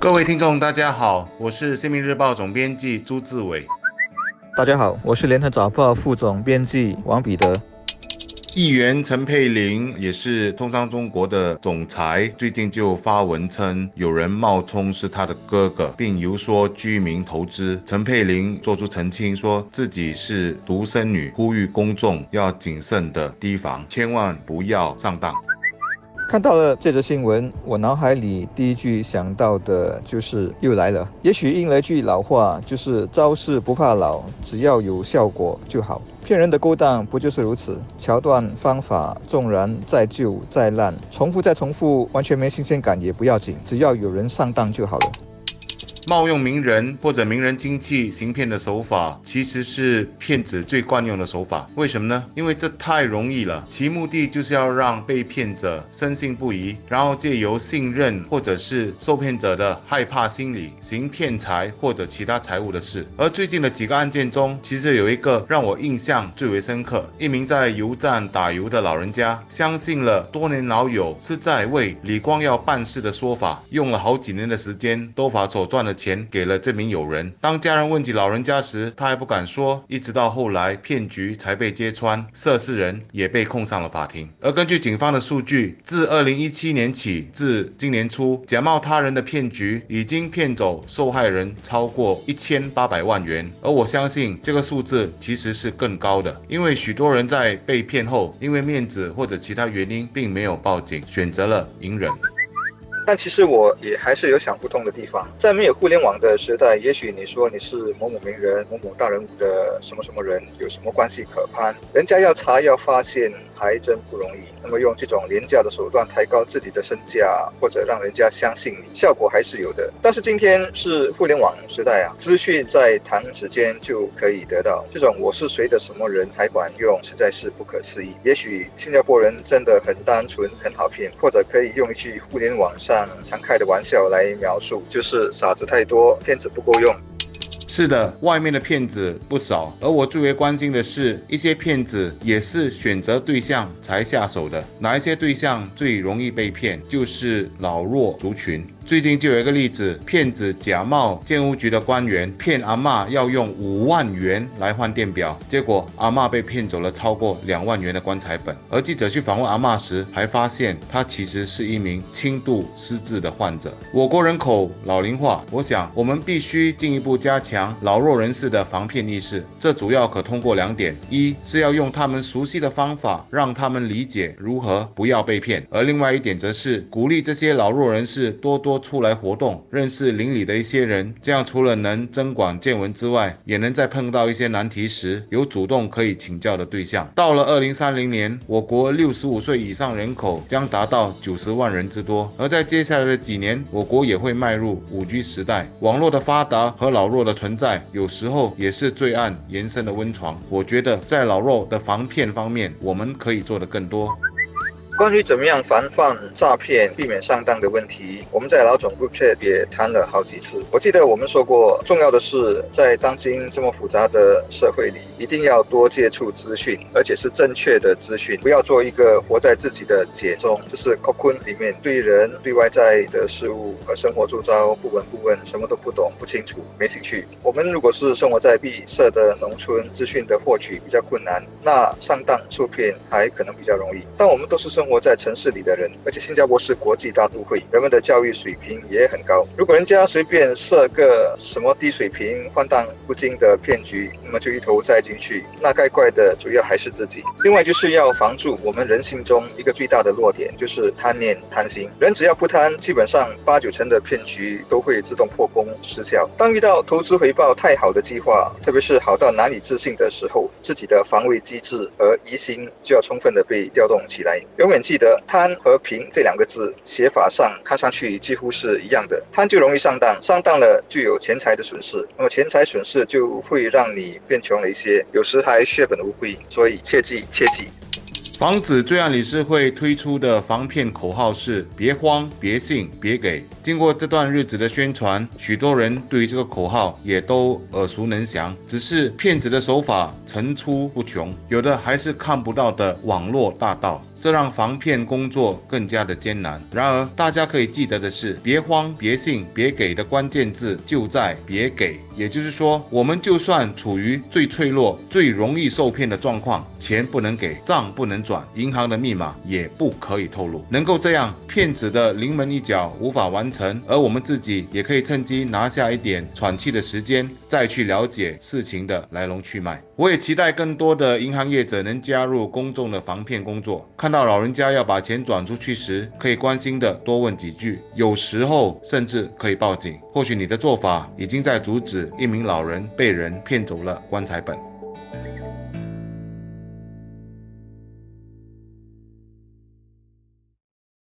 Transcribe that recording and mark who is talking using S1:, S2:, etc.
S1: 各位听众，大家好，我是《新民日报》总编辑朱志伟。
S2: 大家好，我是《联合早报》副总编辑王彼得。
S1: 议员陈佩玲也是通商中国的总裁，最近就发文称有人冒充是他的哥哥，并游说居民投资。陈佩玲做出澄清，说自己是独生女，呼吁公众要谨慎的提防，千万不要上当。
S2: 看到了这则新闻，我脑海里第一句想到的就是又来了。也许应了一句老话，就是招式不怕老，只要有效果就好。骗人的勾当不就是如此？桥段方法纵然再旧再烂，重复再重复，完全没新鲜感也不要紧，只要有人上当就好了。
S1: 冒用名人或者名人亲戚行骗的手法，其实是骗子最惯用的手法。为什么呢？因为这太容易了，其目的就是要让被骗者深信不疑，然后借由信任或者是受骗者的害怕心理，行骗财或者其他财物的事。而最近的几个案件中，其实有一个让我印象最为深刻：一名在油站打油的老人家，相信了多年老友是在为李光耀办事的说法，用了好几年的时间，都把所赚的。钱给了这名友人。当家人问起老人家时，他还不敢说。一直到后来，骗局才被揭穿，涉事人也被控上了法庭。而根据警方的数据，自二零一七年起至今年初，假冒他人的骗局已经骗走受害人超过一千八百万元。而我相信这个数字其实是更高的，因为许多人在被骗后，因为面子或者其他原因，并没有报警，选择了隐忍。
S2: 但其实我也还是有想不通的地方，在没有互联网的时代，也许你说你是某某名人、某某大人物的什么什么人，有什么关系可攀，人家要查要发现。还真不容易。那么用这种廉价的手段抬高自己的身价，或者让人家相信你，效果还是有的。但是今天是互联网时代啊，资讯在弹指间就可以得到。这种我是谁的什么人还管用，实在是不可思议。也许新加坡人真的很单纯，很好骗，或者可以用一句互联网上常开的玩笑来描述，就是傻子太多，骗子不够用。
S1: 是的，外面的骗子不少，而我最为关心的是，一些骗子也是选择对象才下手的。哪一些对象最容易被骗？就是老弱族群。最近就有一个例子，骗子假冒建屋局的官员，骗阿妈要用五万元来换电表，结果阿妈被骗走了超过两万元的棺材本。而记者去访问阿妈时，还发现她其实是一名轻度失智的患者。我国人口老龄化，我想我们必须进一步加强老弱人士的防骗意识。这主要可通过两点：一是要用他们熟悉的方法，让他们理解如何不要被骗；而另外一点则是鼓励这些老弱人士多多。出来活动，认识邻里的一些人，这样除了能增广见闻之外，也能在碰到一些难题时有主动可以请教的对象。到了二零三零年，我国六十五岁以上人口将达到九十万人之多，而在接下来的几年，我国也会迈入五 G 时代。网络的发达和老弱的存在，有时候也是罪案延伸的温床。我觉得在老弱的防骗方面，我们可以做得更多。
S2: 关于怎么样防范诈骗、避免上当的问题，我们在老总 group chat 也谈了好几次。我记得我们说过，重要的是在当今这么复杂的社会里，一定要多接触资讯，而且是正确的资讯，不要做一个活在自己的茧中，就是 cocoon 里面对人、对外在的事物和生活周遭不闻不问，什么都不懂、不清楚、没兴趣。我们如果是生活在闭塞的农村，资讯的获取比较困难，那上当受骗还可能比较容易。但我们都是生活在城市里的人，而且新加坡是国际大都会，人们的教育水平也很高。如果人家随便设个什么低水平、荒诞不经的骗局，那么就一头栽进去，那该怪的主要还是自己。另外就是要防住我们人性中一个最大的弱点，就是贪念、贪心。人只要不贪，基本上八九成的骗局都会自动破功失效。当遇到投资回报太好的计划，特别是好到难以置信的时候，自己的防卫机制和疑心就要充分的被调动起来，永远。记得贪和平这两个字写法上看上去几乎是一样的，贪就容易上当，上当了就有钱财的损失，那么钱财损失就会让你变穷了一些，有时还血本无归，所以切记切记。
S1: 防止罪案理事会推出的防骗口号是“别慌，别信，别给”。经过这段日子的宣传，许多人对于这个口号也都耳熟能详。只是骗子的手法层出不穷，有的还是看不到的网络大盗。这让防骗工作更加的艰难。然而，大家可以记得的是，别慌、别信、别给的关键字就在“别给”。也就是说，我们就算处于最脆弱、最容易受骗的状况，钱不能给，账不能转，银行的密码也不可以透露。能够这样，骗子的临门一脚无法完成，而我们自己也可以趁机拿下一点喘气的时间，再去了解事情的来龙去脉。我也期待更多的银行业者能加入公众的防骗工作。看到老人家要把钱转出去时，可以关心的多问几句，有时候甚至可以报警。或许你的做法已经在阻止一名老人被人骗走了棺材本。